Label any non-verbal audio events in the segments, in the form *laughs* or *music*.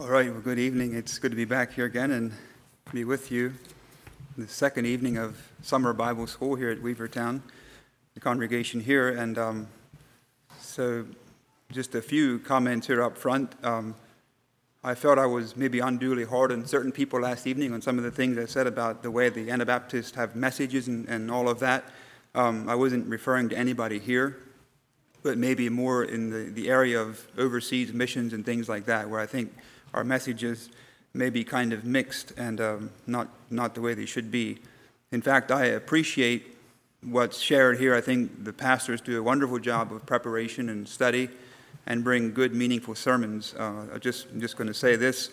All right, well, good evening. It's good to be back here again and be with you. The second evening of summer Bible school here at Weavertown, the congregation here. And um, so, just a few comments here up front. Um, I felt I was maybe unduly hard on certain people last evening on some of the things I said about the way the Anabaptists have messages and, and all of that. Um, I wasn't referring to anybody here, but maybe more in the, the area of overseas missions and things like that, where I think our messages may be kind of mixed and um, not, not the way they should be. In fact, I appreciate what's shared here. I think the pastors do a wonderful job of preparation and study and bring good, meaningful sermons. Uh, I just, I'm just going to say this.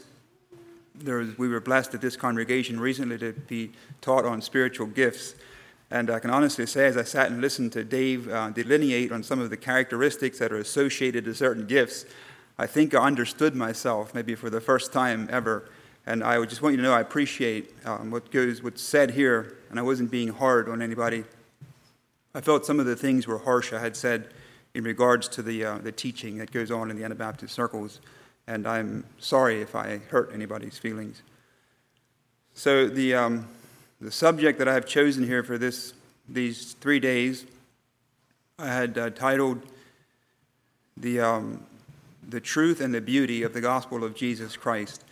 Was, we were blessed at this congregation recently to be taught on spiritual gifts. And I can honestly say, as I sat and listened to Dave uh, delineate on some of the characteristics that are associated to certain gifts, I think I understood myself maybe for the first time ever. And I just want you to know I appreciate um, what goes, what's said here, and I wasn't being hard on anybody. I felt some of the things were harsh I had said in regards to the, uh, the teaching that goes on in the Anabaptist circles, and I'm sorry if I hurt anybody's feelings. So the, um, the subject that I have chosen here for this, these three days, I had uh, titled the um, the truth and the beauty of the gospel of Jesus Christ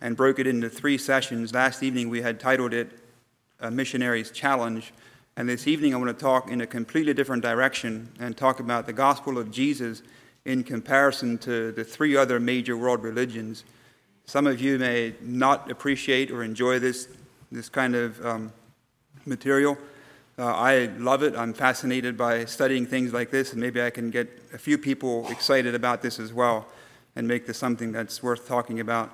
and broke it into three sessions. Last evening we had titled it A Missionary's Challenge. And this evening I want to talk in a completely different direction and talk about the gospel of Jesus in comparison to the three other major world religions. Some of you may not appreciate or enjoy this, this kind of um, material. Uh, I love it. I'm fascinated by studying things like this, and maybe I can get a few people excited about this as well and make this something that's worth talking about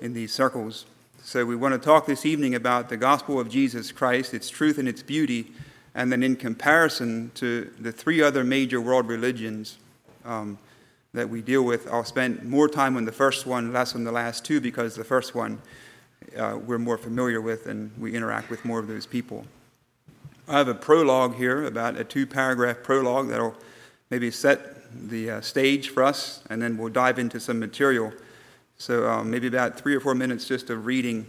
in these circles. So, we want to talk this evening about the gospel of Jesus Christ, its truth and its beauty, and then in comparison to the three other major world religions um, that we deal with. I'll spend more time on the first one, less on the last two, because the first one uh, we're more familiar with and we interact with more of those people. I have a prologue here, about a two paragraph prologue that'll maybe set the uh, stage for us, and then we'll dive into some material. So, um, maybe about three or four minutes just of reading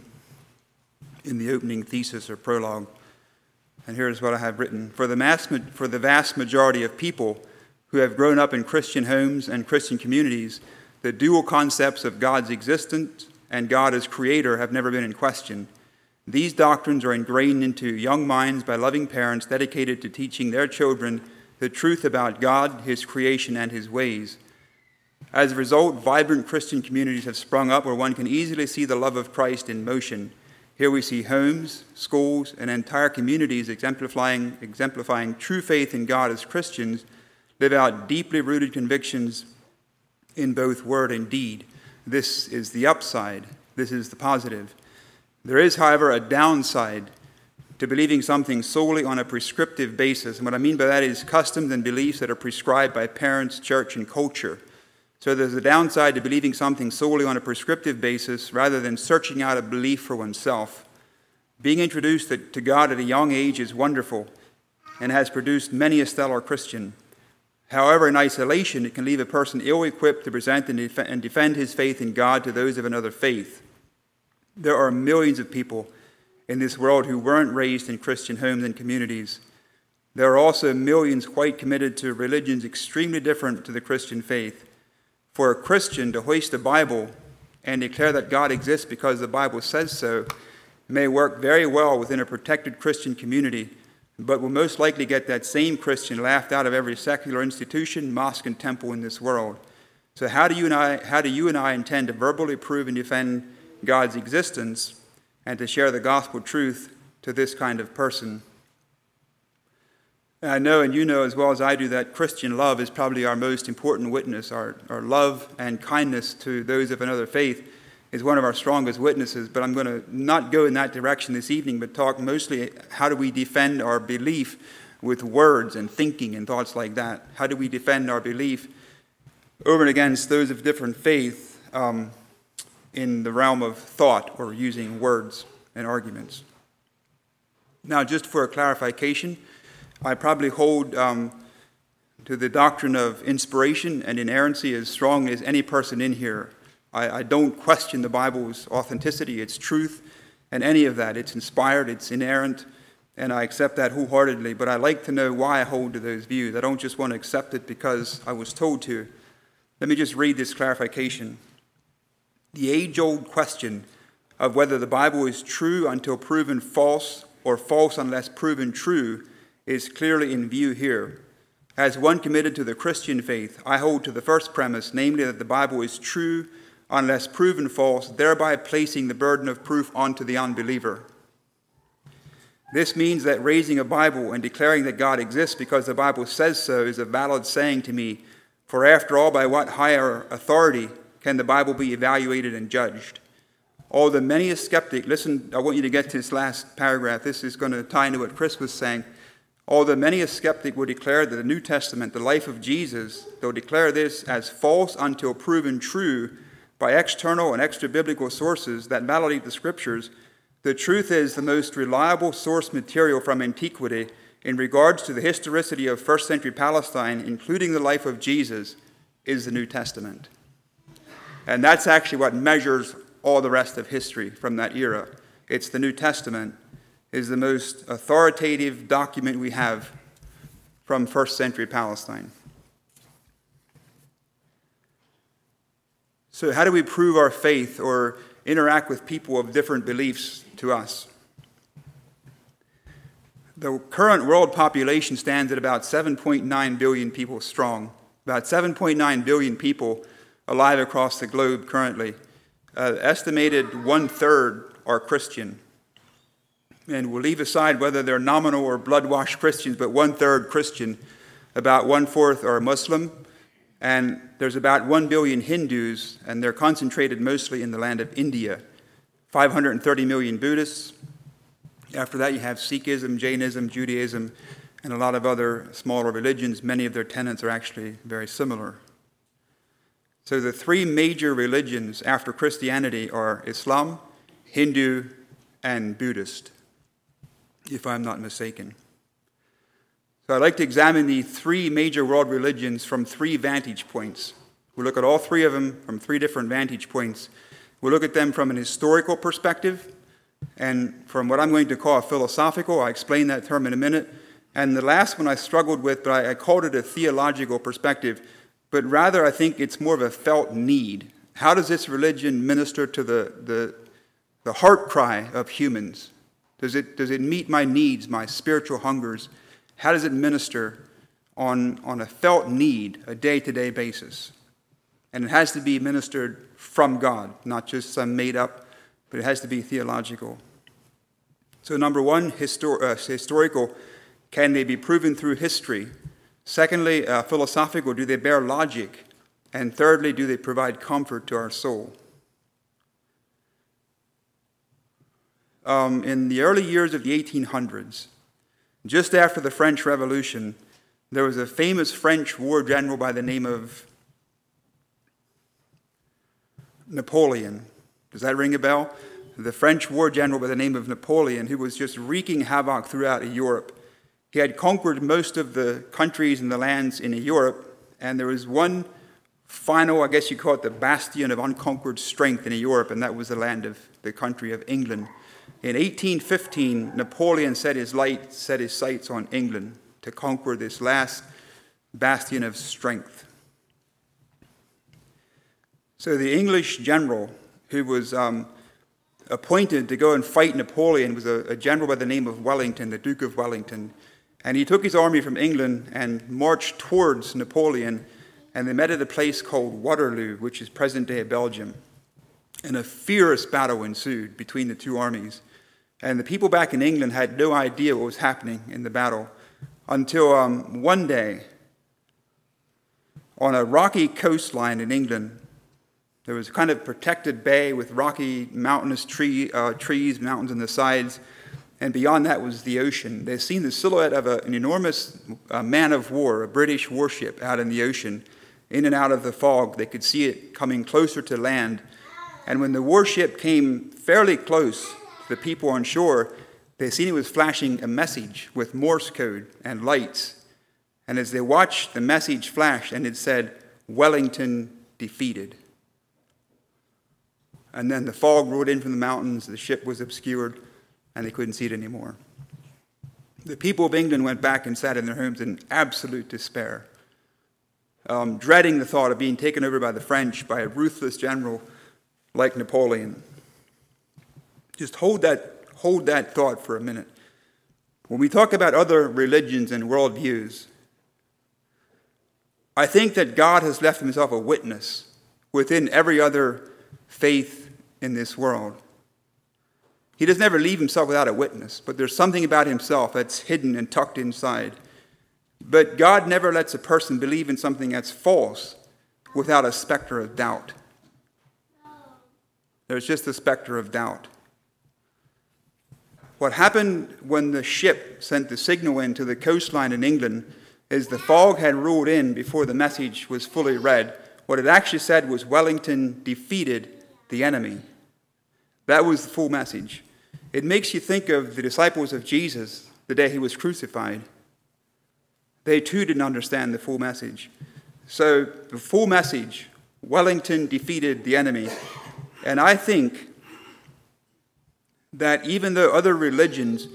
in the opening thesis or prologue. And here's what I have written For the, mass, for the vast majority of people who have grown up in Christian homes and Christian communities, the dual concepts of God's existence and God as creator have never been in question. These doctrines are ingrained into young minds by loving parents dedicated to teaching their children the truth about God, His creation, and His ways. As a result, vibrant Christian communities have sprung up where one can easily see the love of Christ in motion. Here we see homes, schools, and entire communities exemplifying, exemplifying true faith in God as Christians live out deeply rooted convictions in both word and deed. This is the upside, this is the positive. There is, however, a downside to believing something solely on a prescriptive basis. And what I mean by that is customs and beliefs that are prescribed by parents, church, and culture. So there's a downside to believing something solely on a prescriptive basis rather than searching out a belief for oneself. Being introduced to God at a young age is wonderful and has produced many a stellar Christian. However, in isolation, it can leave a person ill equipped to present and defend his faith in God to those of another faith. There are millions of people in this world who weren't raised in Christian homes and communities. There are also millions quite committed to religions extremely different to the Christian faith. For a Christian to hoist the Bible and declare that God exists because the Bible says so may work very well within a protected Christian community, but will most likely get that same Christian laughed out of every secular institution, mosque, and temple in this world. So, how do you and I, how do you and I intend to verbally prove and defend God's existence and to share the gospel truth to this kind of person. And I know, and you know as well as I do, that Christian love is probably our most important witness. Our, our love and kindness to those of another faith is one of our strongest witnesses. But I'm going to not go in that direction this evening, but talk mostly how do we defend our belief with words and thinking and thoughts like that? How do we defend our belief over and against those of different faith? Um, in the realm of thought or using words and arguments. Now, just for a clarification, I probably hold um, to the doctrine of inspiration and inerrancy as strong as any person in here. I, I don't question the Bible's authenticity, its truth, and any of that. It's inspired, it's inerrant, and I accept that wholeheartedly. But I like to know why I hold to those views. I don't just want to accept it because I was told to. Let me just read this clarification. The age old question of whether the Bible is true until proven false or false unless proven true is clearly in view here. As one committed to the Christian faith, I hold to the first premise, namely that the Bible is true unless proven false, thereby placing the burden of proof onto the unbeliever. This means that raising a Bible and declaring that God exists because the Bible says so is a valid saying to me, for after all, by what higher authority can the Bible be evaluated and judged? Although many a skeptic, listen, I want you to get to this last paragraph. This is going to tie into what Chris was saying. Although many a skeptic will declare that the New Testament, the life of Jesus, they'll declare this as false until proven true by external and extra biblical sources that validate the scriptures, the truth is the most reliable source material from antiquity in regards to the historicity of first century Palestine, including the life of Jesus, is the New Testament. And that's actually what measures all the rest of history from that era. It's the New Testament is the most authoritative document we have from first century Palestine. So, how do we prove our faith or interact with people of different beliefs to us? The current world population stands at about 7.9 billion people strong. About 7.9 billion people alive across the globe currently. Uh, estimated one third are Christian and we'll leave aside whether they're nominal or blood washed Christians, but one third Christian, about one fourth are Muslim, and there's about one billion Hindus, and they're concentrated mostly in the land of India. 530 million Buddhists. After that, you have Sikhism, Jainism, Judaism, and a lot of other smaller religions. Many of their tenets are actually very similar. So, the three major religions after Christianity are Islam, Hindu, and Buddhist if I'm not mistaken. So I'd like to examine the three major world religions from three vantage points. We'll look at all three of them from three different vantage points. We'll look at them from an historical perspective and from what I'm going to call a philosophical. I'll explain that term in a minute. And the last one I struggled with, but I, I called it a theological perspective. But rather, I think it's more of a felt need. How does this religion minister to the, the, the heart cry of humans? Does it, does it meet my needs, my spiritual hungers? How does it minister on, on a felt need, a day to day basis? And it has to be ministered from God, not just some made up, but it has to be theological. So, number one, histor- uh, historical. Can they be proven through history? Secondly, uh, philosophical. Do they bear logic? And thirdly, do they provide comfort to our soul? um, in the early years of the 1800s, just after the French Revolution, there was a famous French war general by the name of Napoleon. Does that ring a bell? The French war general by the name of Napoleon, who was just wreaking havoc throughout Europe. He had conquered most of the countries and the lands in Europe, and there was one final, I guess you call it the bastion of unconquered strength in Europe, and that was the land of the country of England. In 1815, Napoleon set his, light, set his sights on England to conquer this last bastion of strength. So the English general who was um, appointed to go and fight Napoleon was a, a, general by the name of Wellington, the Duke of Wellington. And he took his army from England and marched towards Napoleon, and they met at a place called Waterloo, which is present day Belgium. And a fierce battle ensued between the two armies. And the people back in England had no idea what was happening in the battle until um, one day, on a rocky coastline in England, there was a kind of protected bay with rocky, mountainous tree, uh, trees, mountains on the sides, and beyond that was the ocean. They'd seen the silhouette of a, an enormous uh, man of war, a British warship out in the ocean. In and out of the fog, they could see it coming closer to land. And when the warship came fairly close, to the people on shore, they seen it was flashing a message with Morse code and lights. And as they watched, the message flashed and it said, Wellington defeated. And then the fog rolled in from the mountains, the ship was obscured, and they couldn't see it anymore. The people of England went back and sat in their homes in absolute despair, um, dreading the thought of being taken over by the French, by a ruthless general like Napoleon. Just hold that, hold that thought for a minute. When we talk about other religions and worldviews, I think that God has left himself a witness within every other faith in this world. He does never leave himself without a witness, but there's something about himself that's hidden and tucked inside. But God never lets a person believe in something that's false without a specter of doubt. There's just a specter of doubt. What happened when the ship sent the signal in to the coastline in England is the fog had rolled in before the message was fully read. What it actually said was Wellington defeated the enemy. That was the full message. It makes you think of the disciples of Jesus the day he was crucified. They too didn't understand the full message. So, the full message Wellington defeated the enemy. And I think that even though other religions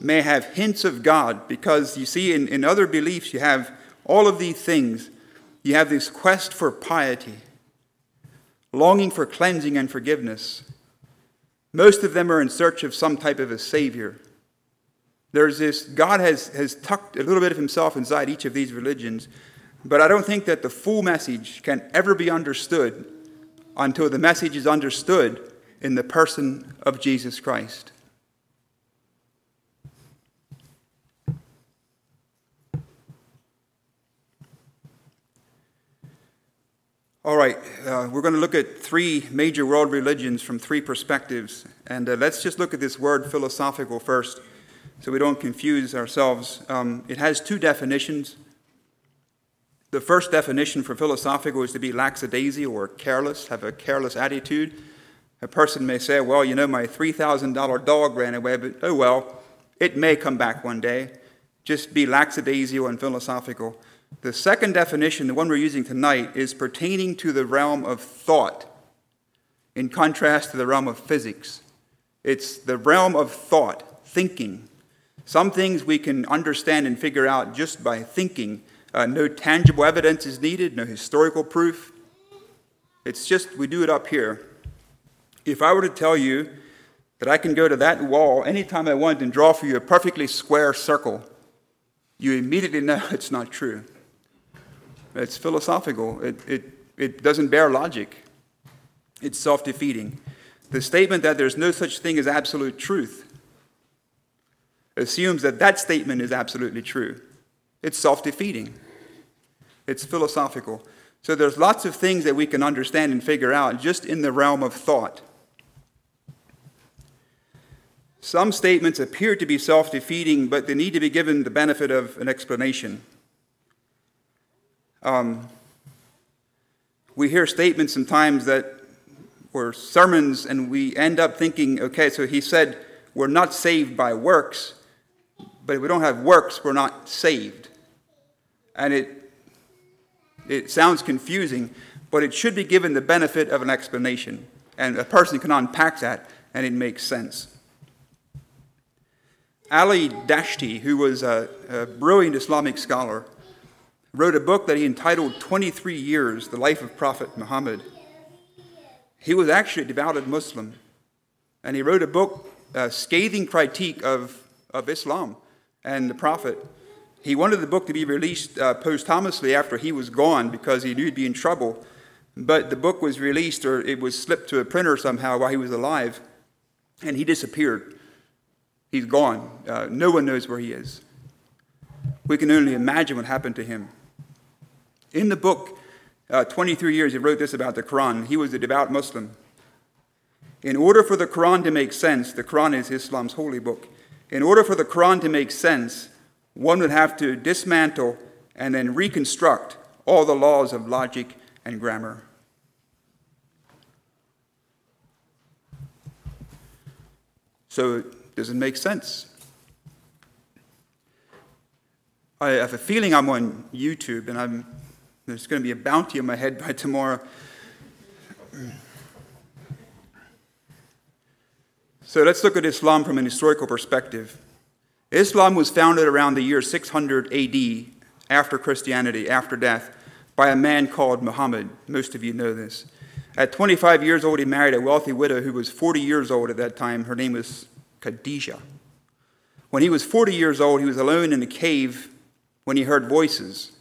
may have hints of God, because you see, in, in other beliefs, you have all of these things. You have this quest for piety, longing for cleansing and forgiveness. Most of them are in search of some type of a Savior. There's this, God has, has tucked a little bit of Himself inside each of these religions, but I don't think that the full message can ever be understood until the message is understood in the person of Jesus Christ. All right, uh, we're going to look at three major world religions from three perspectives. And uh, let's just look at this word philosophical first so we don't confuse ourselves. Um, it has two definitions. The first definition for philosophical is to be lackadaisy or careless, have a careless attitude. A person may say, Well, you know, my $3,000 dog ran away, but oh well, it may come back one day. Just be lackadaisical and philosophical. The second definition, the one we're using tonight, is pertaining to the realm of thought, in contrast to the realm of physics. It's the realm of thought, thinking. Some things we can understand and figure out just by thinking. Uh, no tangible evidence is needed, no historical proof. It's just we do it up here. If I were to tell you that I can go to that wall anytime I want and draw for you a perfectly square circle, you immediately *laughs* know it's not true. It's philosophical. It, it, it doesn't bear logic. It's self defeating. The statement that there's no such thing as absolute truth assumes that that statement is absolutely true. It's self defeating. It's philosophical. So there's lots of things that we can understand and figure out just in the realm of thought. Some statements appear to be self defeating, but they need to be given the benefit of an explanation. Um, we hear statements sometimes that were sermons, and we end up thinking, okay, so he said we're not saved by works, but if we don't have works, we're not saved. And it, it sounds confusing, but it should be given the benefit of an explanation. And a person can unpack that, and it makes sense. Ali Dashti, who was a, a brilliant Islamic scholar, wrote a book that he entitled 23 Years The Life of Prophet Muhammad. He was actually a devoted Muslim, and he wrote a book, a scathing critique of, of Islam and the Prophet. He wanted the book to be released uh, posthumously after he was gone because he knew he'd be in trouble. But the book was released, or it was slipped to a printer somehow while he was alive, and he disappeared. He's gone. Uh, no one knows where he is. We can only imagine what happened to him. In the book, uh, 23 years, he wrote this about the Quran. He was a devout Muslim. In order for the Quran to make sense, the Quran is Islam's holy book. In order for the Quran to make sense, one would have to dismantle and then reconstruct all the laws of logic and grammar. So, does it make sense? I have a feeling I'm on YouTube and I'm there's going to be a bounty on my head by tomorrow. So let's look at Islam from an historical perspective. Islam was founded around the year 600 AD, after Christianity, after death, by a man called Muhammad. Most of you know this. At 25 years old, he married a wealthy widow who was 40 years old at that time. Her name was Khadijah. When he was 40 years old, he was alone in a cave when he heard voices.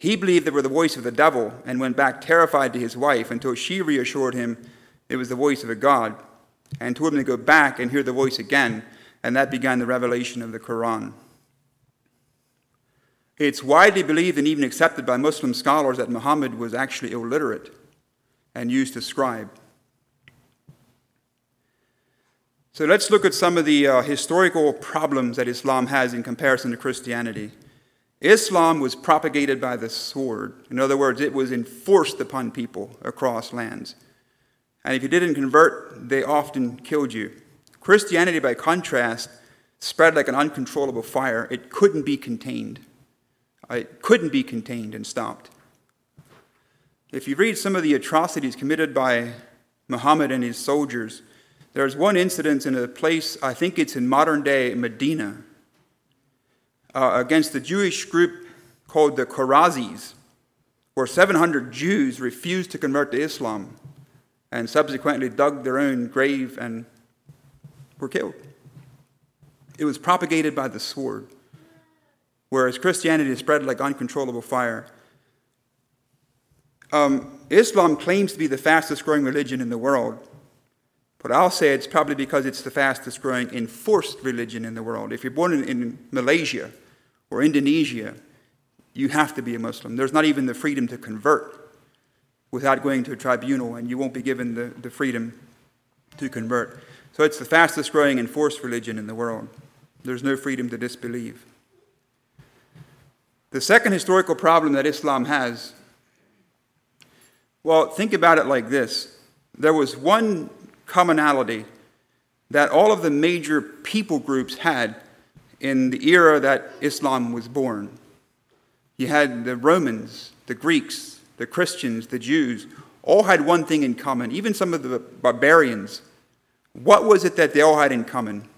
He believed they were the voice of the devil and went back terrified to his wife until she reassured him it was the voice of a God and told him to go back and hear the voice again. And that began the revelation of the Quran. It's widely believed and even accepted by Muslim scholars that Muhammad was actually illiterate and used a scribe. So let's look at some of the uh, historical problems that Islam has in comparison to Christianity. Islam was propagated by the sword. In other words, it was enforced upon people across lands. And if you didn't convert, they often killed you. Christianity, by contrast, spread like an uncontrollable fire. It couldn't be contained. It couldn't be contained and stopped. If you read some of the atrocities committed by Muhammad and his soldiers, there's one incident in a place, I think it's in modern day Medina, uh, against the Jewish group called the Khorazis, where 700 Jews refused to convert to Islam and subsequently dug their own grave and were killed. It was propagated by the sword, whereas Christianity spread like uncontrollable fire. Um, Islam claims to be the fastest growing religion in the world, but I'll say it's probably because it's the fastest growing enforced religion in the world. If you're born in, in, Malaysia or Indonesia, you have to be a Muslim. There's not even the freedom to convert without going to a tribunal, and you won't be given the, the freedom to convert. So it's the fastest growing enforced religion in the world. There's no freedom to disbelieve. The second historical problem that Islam has well, think about it like this there was one commonality that all of the major people groups had in the era that Islam was born. You had the Romans, the Greeks, the Christians, the Jews, all had one thing in common, even some of the barbarians. What was it that they all had in common?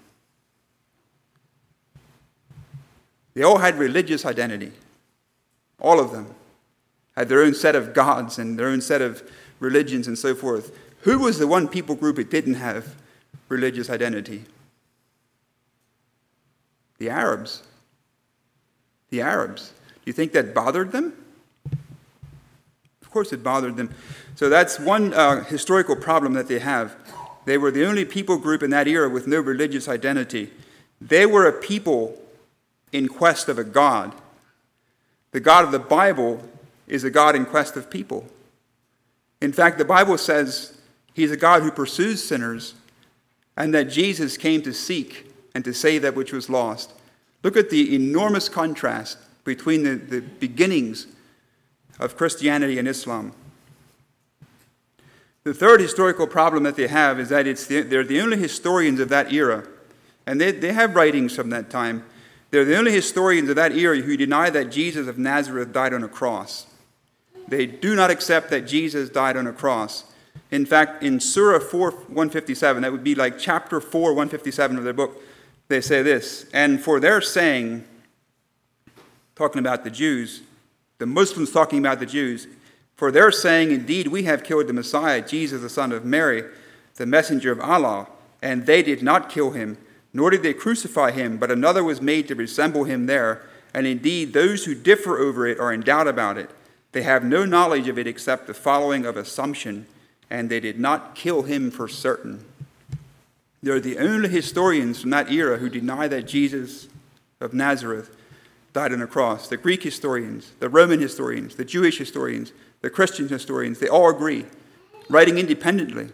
They all had religious identity. All of them had their own set of gods and their own set of religions and so forth. Who was the one people group that didn't have religious identity? The Arabs. The Arabs. Do you think that bothered them? Of course, it bothered them. So that's one uh, historical problem that they have. They were the only people group in that era with no religious identity. They were a people in quest of a God. The God of the Bible is a God in quest of people. In fact, the Bible says He's a God who pursues sinners, and that Jesus came to seek and to save that which was lost. Look at the enormous contrast between the, the beginnings of Christianity and Islam. The third historical problem that they have is that it's the, they're the only historians of that era, and they, they have writings from that time. They're the only historians of that era who deny that Jesus of Nazareth died on a cross. They do not accept that Jesus died on a cross. In fact, in Surah 4 157, that would be like chapter 4 157 of their book, they say this And for their saying, talking about the Jews, the Muslims talking about the Jews, for their saying, Indeed, we have killed the Messiah, Jesus, the son of Mary, the messenger of Allah, and they did not kill him, nor did they crucify him, but another was made to resemble him there. And indeed, those who differ over it are in doubt about it. They have no knowledge of it except the following of assumption and they did not kill him for certain. They're the only historians from that era who deny that Jesus of Nazareth died on a cross. The Greek historians, the Roman historians, the Jewish historians, the Christian historians, they all agree, writing independently,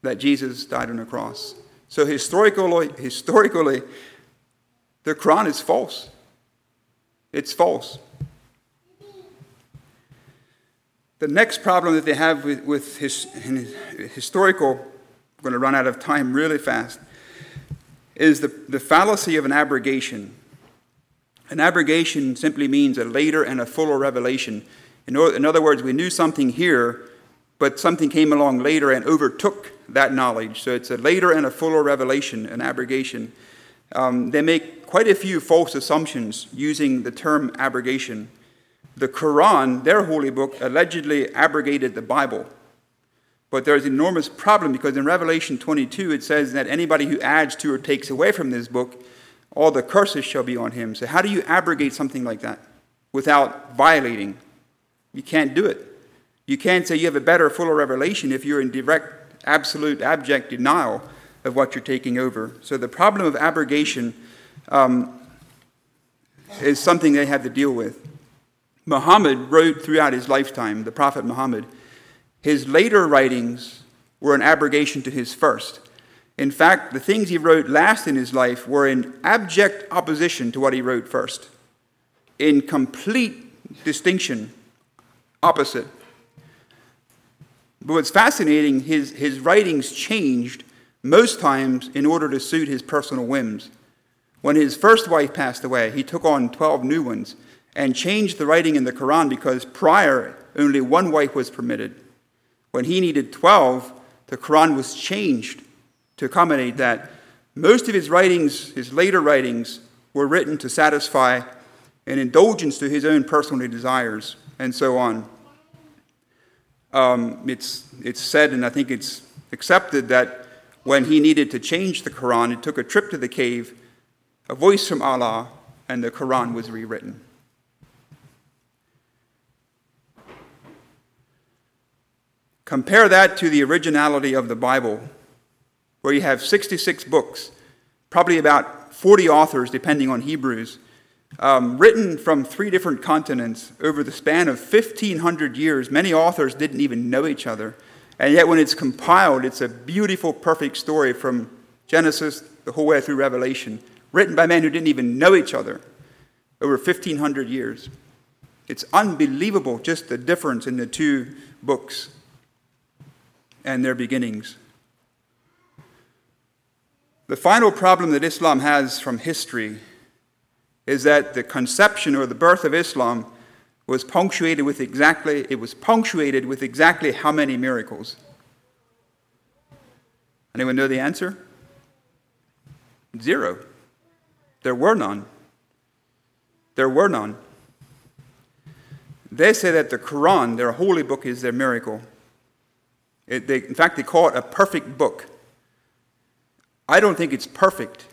that Jesus died on a cross. So historically, historically, the Quran is false. It's false. The next problem that they have with, with his, historical, I'm going to run out of time really fast, is the, the fallacy of an abrogation. An abrogation simply means a later and a fuller revelation. In, in other words, we knew something here, but something came along later and overtook that knowledge. So it's a later and a fuller revelation, an abrogation. Um, they make quite a few false assumptions using the term abrogation. The Quran, their holy book, allegedly abrogated the Bible. But there's an enormous problem because in Revelation 22 it says that anybody who adds to or takes away from this book, all the curses shall be on him. So, how do you abrogate something like that without violating? You can't do it. You can't say you have a better, fuller revelation if you're in direct absolute, abject denial of what you're taking over. So the problem of abrogation um, is something they have to deal with. Muhammad wrote throughout his lifetime, the Prophet Muhammad. His later writings were an abrogation to his first. In fact, the things he wrote last in his life were in abject opposition to what he wrote first, in complete distinction, opposite. But what's fascinating, his, his writings changed most times in order to suit his personal whims. When his first wife passed away, he took on 12 new ones and changed the writing in the Quran because prior only one wife was permitted. When he needed 12, the Quran was changed to accommodate that. Most of his writings, his later writings, were written to satisfy an indulgence to his own personal desires and so on um, it's, it's said, and I think it's accepted, that when he needed to change the Quran, he took a trip to the cave, a voice from Allah, and the Quran was rewritten. Compare that to the originality of the Bible, where you have 66 books, probably about 40 authors, depending on Hebrews, um, written from three different continents over the span of 1,500 years. Many authors didn't even know each other. And yet, when it's compiled, it's a beautiful, perfect story from Genesis the whole way through Revelation, written by men who didn't even know each other over 1,500 years. It's unbelievable just the difference in the two books and their beginnings. The final problem that Islam has from history is that the conception or the birth of Islam was punctuated with exactly it was punctuated with exactly how many miracles? Anyone know the answer? Zero. There were none. There were none. They say that the Quran, their holy book, is their miracle. It, they, in fact, they call it a perfect book. I don't think it's perfect.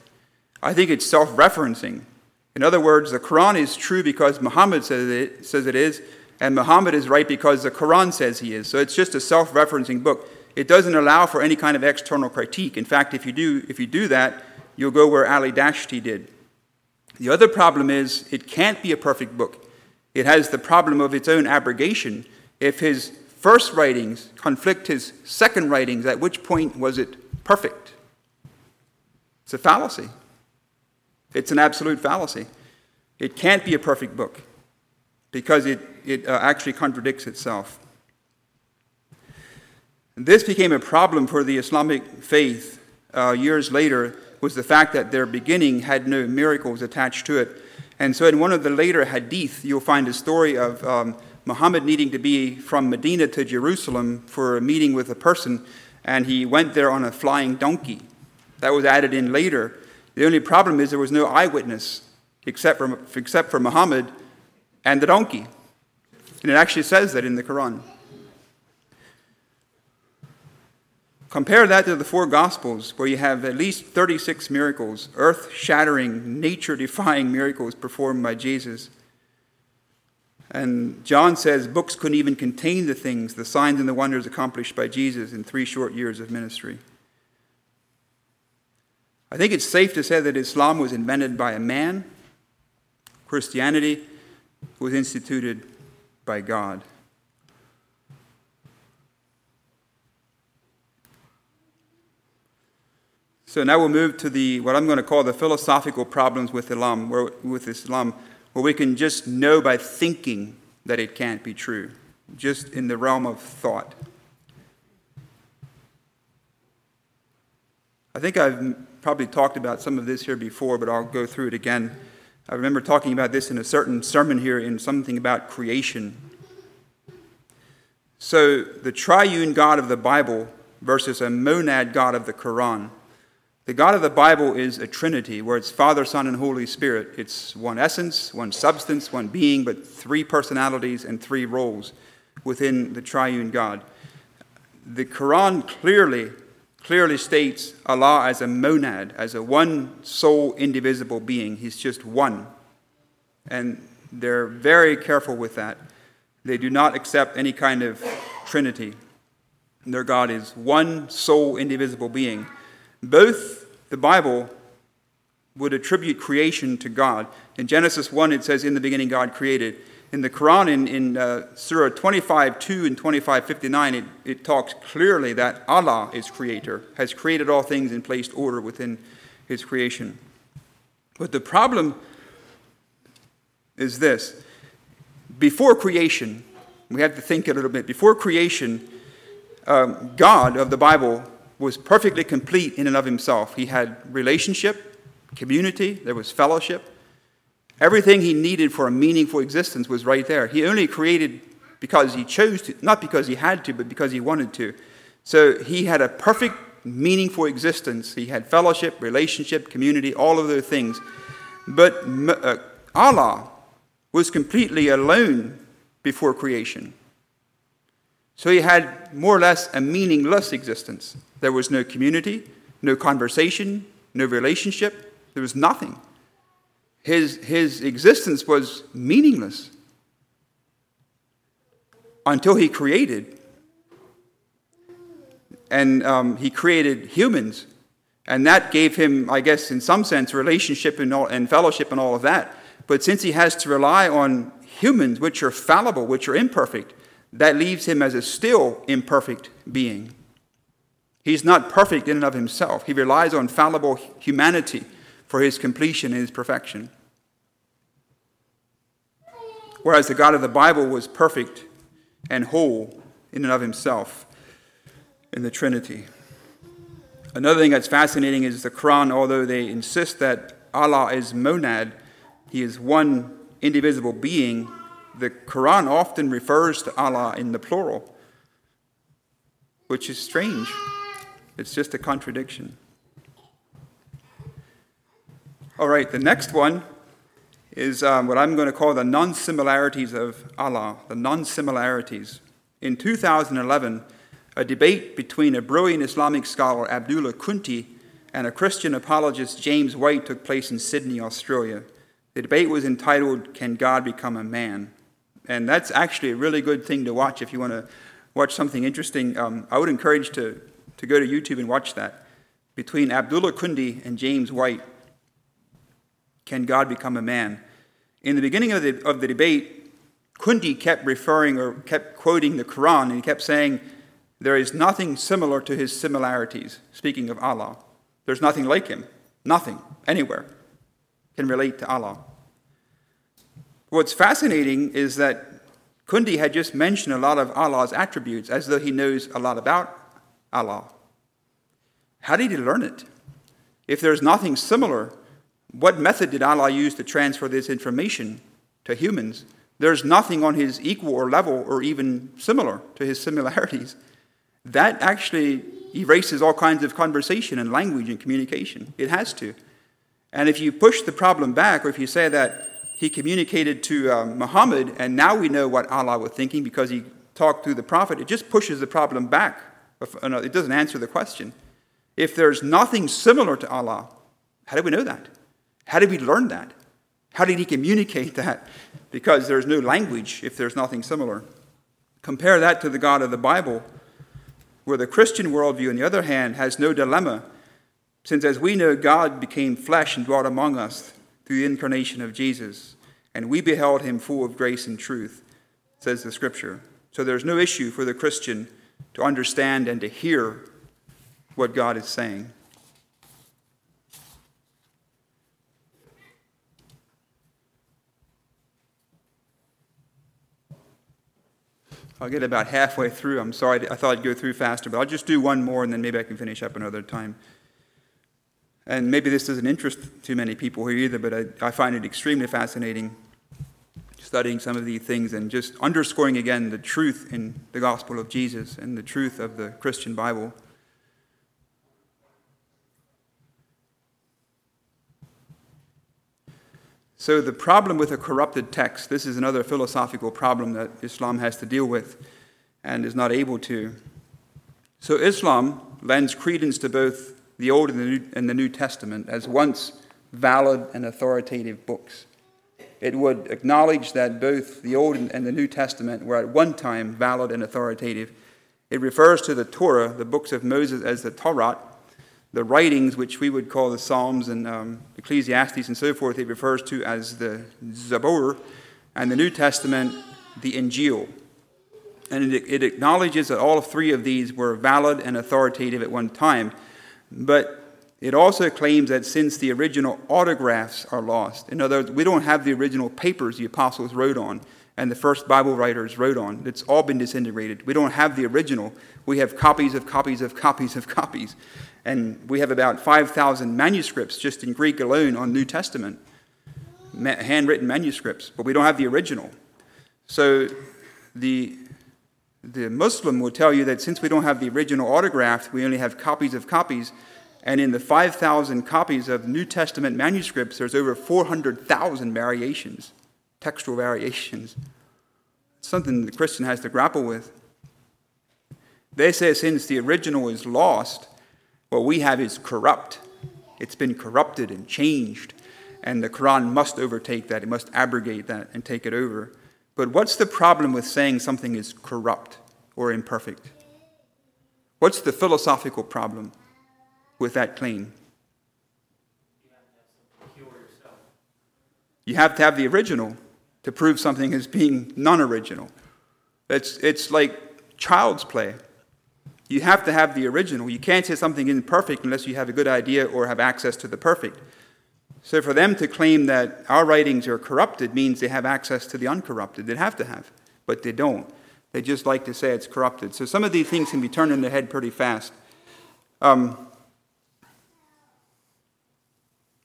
I think it's self referencing. In other words, the Quran is true because Muhammad says it, says it is, and Muhammad is right because the Quran says he is. So it's just a self referencing book. It doesn't allow for any kind of external critique. In fact, if you do, if you do that, you'll go where Ali Dashti did. The other problem is it can't be a perfect book. It has the problem of its own abrogation. If his first writings conflict his second writings, at which point was it perfect? It's a fallacy. It's an absolute fallacy. It can't be a perfect book because it, it uh, actually contradicts itself. This became a problem for the Islamic faith uh, years later was the fact that their beginning had no miracles attached to it. And so in one of the later hadith, you'll find a story of um, Muhammad needing to be from Medina to Jerusalem for a meeting with a person, and he went there on a flying donkey. That was added in later. The only problem is there was no eyewitness except for, except for Muhammad and the donkey. And it actually says that in the Quran. Compare that to the four Gospels, where you have at least 36 miracles, earth shattering, nature defying miracles performed by Jesus. And John says books couldn't even contain the things, the signs and the wonders accomplished by Jesus in three short years of ministry. I think it's safe to say that Islam was invented by a man, Christianity was instituted by God. So now we'll move to the what I'm going to call the philosophical problems with Islam, where, with Islam, where we can just know by thinking that it can't be true, just in the realm of thought. I think I've probably talked about some of this here before, but I'll go through it again. I remember talking about this in a certain sermon here in something about creation. So, the triune God of the Bible versus a monad God of the Quran. The God of the Bible is a trinity, where it's Father, Son, and Holy Spirit. It's one essence, one substance, one being, but three personalities and three roles within the triune God. The Quran clearly, clearly states Allah as a monad, as a one sole indivisible being. He's just one. And they're very careful with that. They do not accept any kind of trinity. Their God is one sole indivisible being. Both the Bible would attribute creation to God. In Genesis 1, it says, In the beginning, God created. In the Quran, in, in uh, Surah 25 2 and 25 59, it, it talks clearly that Allah is creator, has created all things and placed order within his creation. But the problem is this before creation, we have to think a little bit. Before creation, um, God of the Bible was perfectly complete in and of himself. He had relationship, community, there was fellowship. Everything he needed for a meaningful existence was right there. He only created because he chose to, not because he had to, but because he wanted to. So he had a perfect, meaningful existence. He had fellowship, relationship, community, all of those things. But uh, Allah was completely alone before creation. So he had more or less a meaningless existence. There was no community, no conversation, no relationship, there was nothing. His, his existence was meaningless until he created. And um, he created humans. And that gave him, I guess, in some sense, relationship and, all, and fellowship and all of that. But since he has to rely on humans, which are fallible, which are imperfect, that leaves him as a still imperfect being. He's not perfect in and of himself. He relies on fallible humanity for his completion and his perfection. Whereas the God of the Bible was perfect and whole in and of himself in the Trinity. Another thing that's fascinating is the Quran, although they insist that Allah is monad, he is one indivisible being, the Quran often refers to Allah in the plural, which is strange. It's just a contradiction. All right, the next one is um, what I'm going to call the non similarities of Allah, the non similarities. In 2011, a debate between a brilliant Islamic scholar, Abdullah Kunde, and a Christian apologist, James White, took place in Sydney, Australia. The debate was entitled, Can God Become a Man? And that's actually a really good thing to watch if you want to watch something interesting. Um, I would encourage to, to go to YouTube and watch that. Between Abdullah Kunde and James White, Can God Become a Man? In the beginning of the, of the debate, Kunde kept referring or kept quoting the Quran and he kept saying, There is nothing similar to his similarities, speaking of Allah. There's nothing like him, nothing, anywhere can relate to Allah. What's fascinating is that Kunde had just mentioned a lot of Allah's attributes as though he knows a lot about Allah. How did he learn it? If there's nothing similar, what method did Allah use to transfer this information to humans? There's nothing on his equal or level or even similar to his similarities. That actually erases all kinds of conversation and language and communication. It has to. And if you push the problem back, or if you say that he communicated to um, Muhammad, and now we know what Allah was thinking because he talked through the prophet, it just pushes the problem back. It doesn't answer the question. If there's nothing similar to Allah, how do we know that? How did we learn that? How did he communicate *laughs* that? Because there's no language if there's nothing similar. Compare that to the God of the Bible, where the Christian worldview, on the other hand, has no dilemma since, as we know, God became flesh and dwelt among us through the incarnation of Jesus, and we beheld him full of grace and truth, says the scripture. So there's no issue for the Christian to understand and to hear what God is saying. I'll get about halfway through. I'm sorry, I thought I'd go through faster, but I'll just do one more and then maybe I can finish up another time. And maybe this doesn't interest too many people here either, but I, I find it extremely fascinating. studying some of these things and just underscoring again the truth in the gospel of Jesus and the truth of the Christian Bible. So, the problem with a corrupted text, this is another philosophical problem that Islam has to deal with and is not able to. So, Islam lends credence to both the Old and the New, Testament as once valid and authoritative books. It would acknowledge that both the Old and the New Testament were at one time valid and authoritative. It refers to the Torah, the books of Moses, as the Torah, the writings, which we would call the Psalms and um, Ecclesiastes and so forth, it refers to as the Zabur, and the New Testament, the Injil. And it, it acknowledges that all three of these were valid and authoritative at one time. But it also claims that since the original autographs are lost, in other words, we don't have the original papers the apostles wrote on and the first Bible writers wrote on, it's all been disintegrated. We don't have the original. We have copies of copies of copies of copies. And we have about 5,000 manuscripts just in Greek alone on New Testament, handwritten manuscripts, but we don't have the original. So the, the Muslim will tell you that since we don't have the original autograph, we only have copies of copies. And in the 5,000 copies of New Testament manuscripts, there's over 400,000 variations, textual variations. It's something the Christian has to grapple with. They say since the original is lost, what we have is corrupt. It's been corrupted and changed. And the Quran must overtake that, it must abrogate that and take it over. But what's the problem with saying something is corrupt or imperfect? What's the philosophical problem with that claim? You have to have the original to prove something as being non original. It's, it's like child's play. You have to have the original. You can't say something imperfect unless you have a good idea or have access to the perfect. So for them to claim that our writings are corrupted means they have access to the uncorrupted. They'd have to have, but they don't. They just like to say it's corrupted. So some of these things can be turned in their head pretty fast. Um,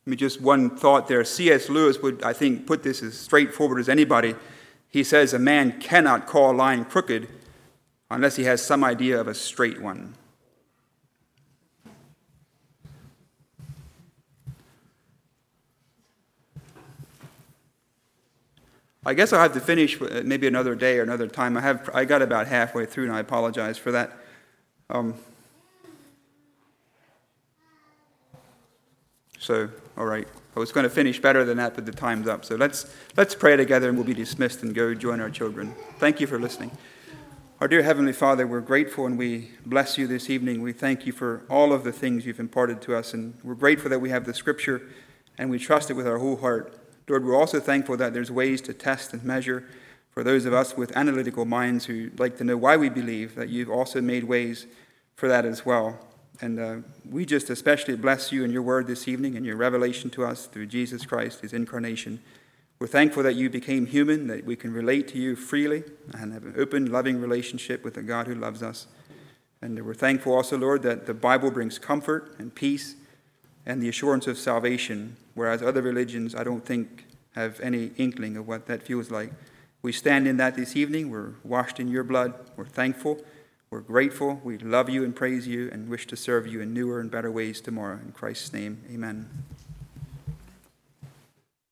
me just one thought there. C.S. Lewis would, I think, put this as straightforward as anybody. He says a man cannot call a line crooked unless he has some idea of a straight one. I guess I'll have to finish maybe another day or another time. I have I got about halfway through, and I apologize for that. Um, so, all right. I was going to finish better than that, but the time's up. So let's let's pray together, and we'll be dismissed and go join our children. Thank you for listening. Our dear Heavenly Father, we're grateful and we bless you this evening. We thank you for all of the things you've imparted to us, and we're grateful that we have the Scripture and we trust it with our whole heart. Lord, we're also thankful that there's ways to test and measure for those of us with analytical minds who like to know why we believe, that you've also made ways for that as well. And uh, we just especially bless you and your word this evening and your revelation to us through Jesus Christ, his incarnation. We're thankful that you became human, that we can relate to you freely and have an open, loving relationship with a God who loves us. And we're thankful also, Lord, that the Bible brings comfort and peace and the assurance of salvation, whereas other religions, I don't think, have any inkling of what that feels like. We stand in that this evening. We're washed in your blood. We're thankful. We're grateful. We love you and praise you and wish to serve you in newer and better ways tomorrow. In Christ's name, amen.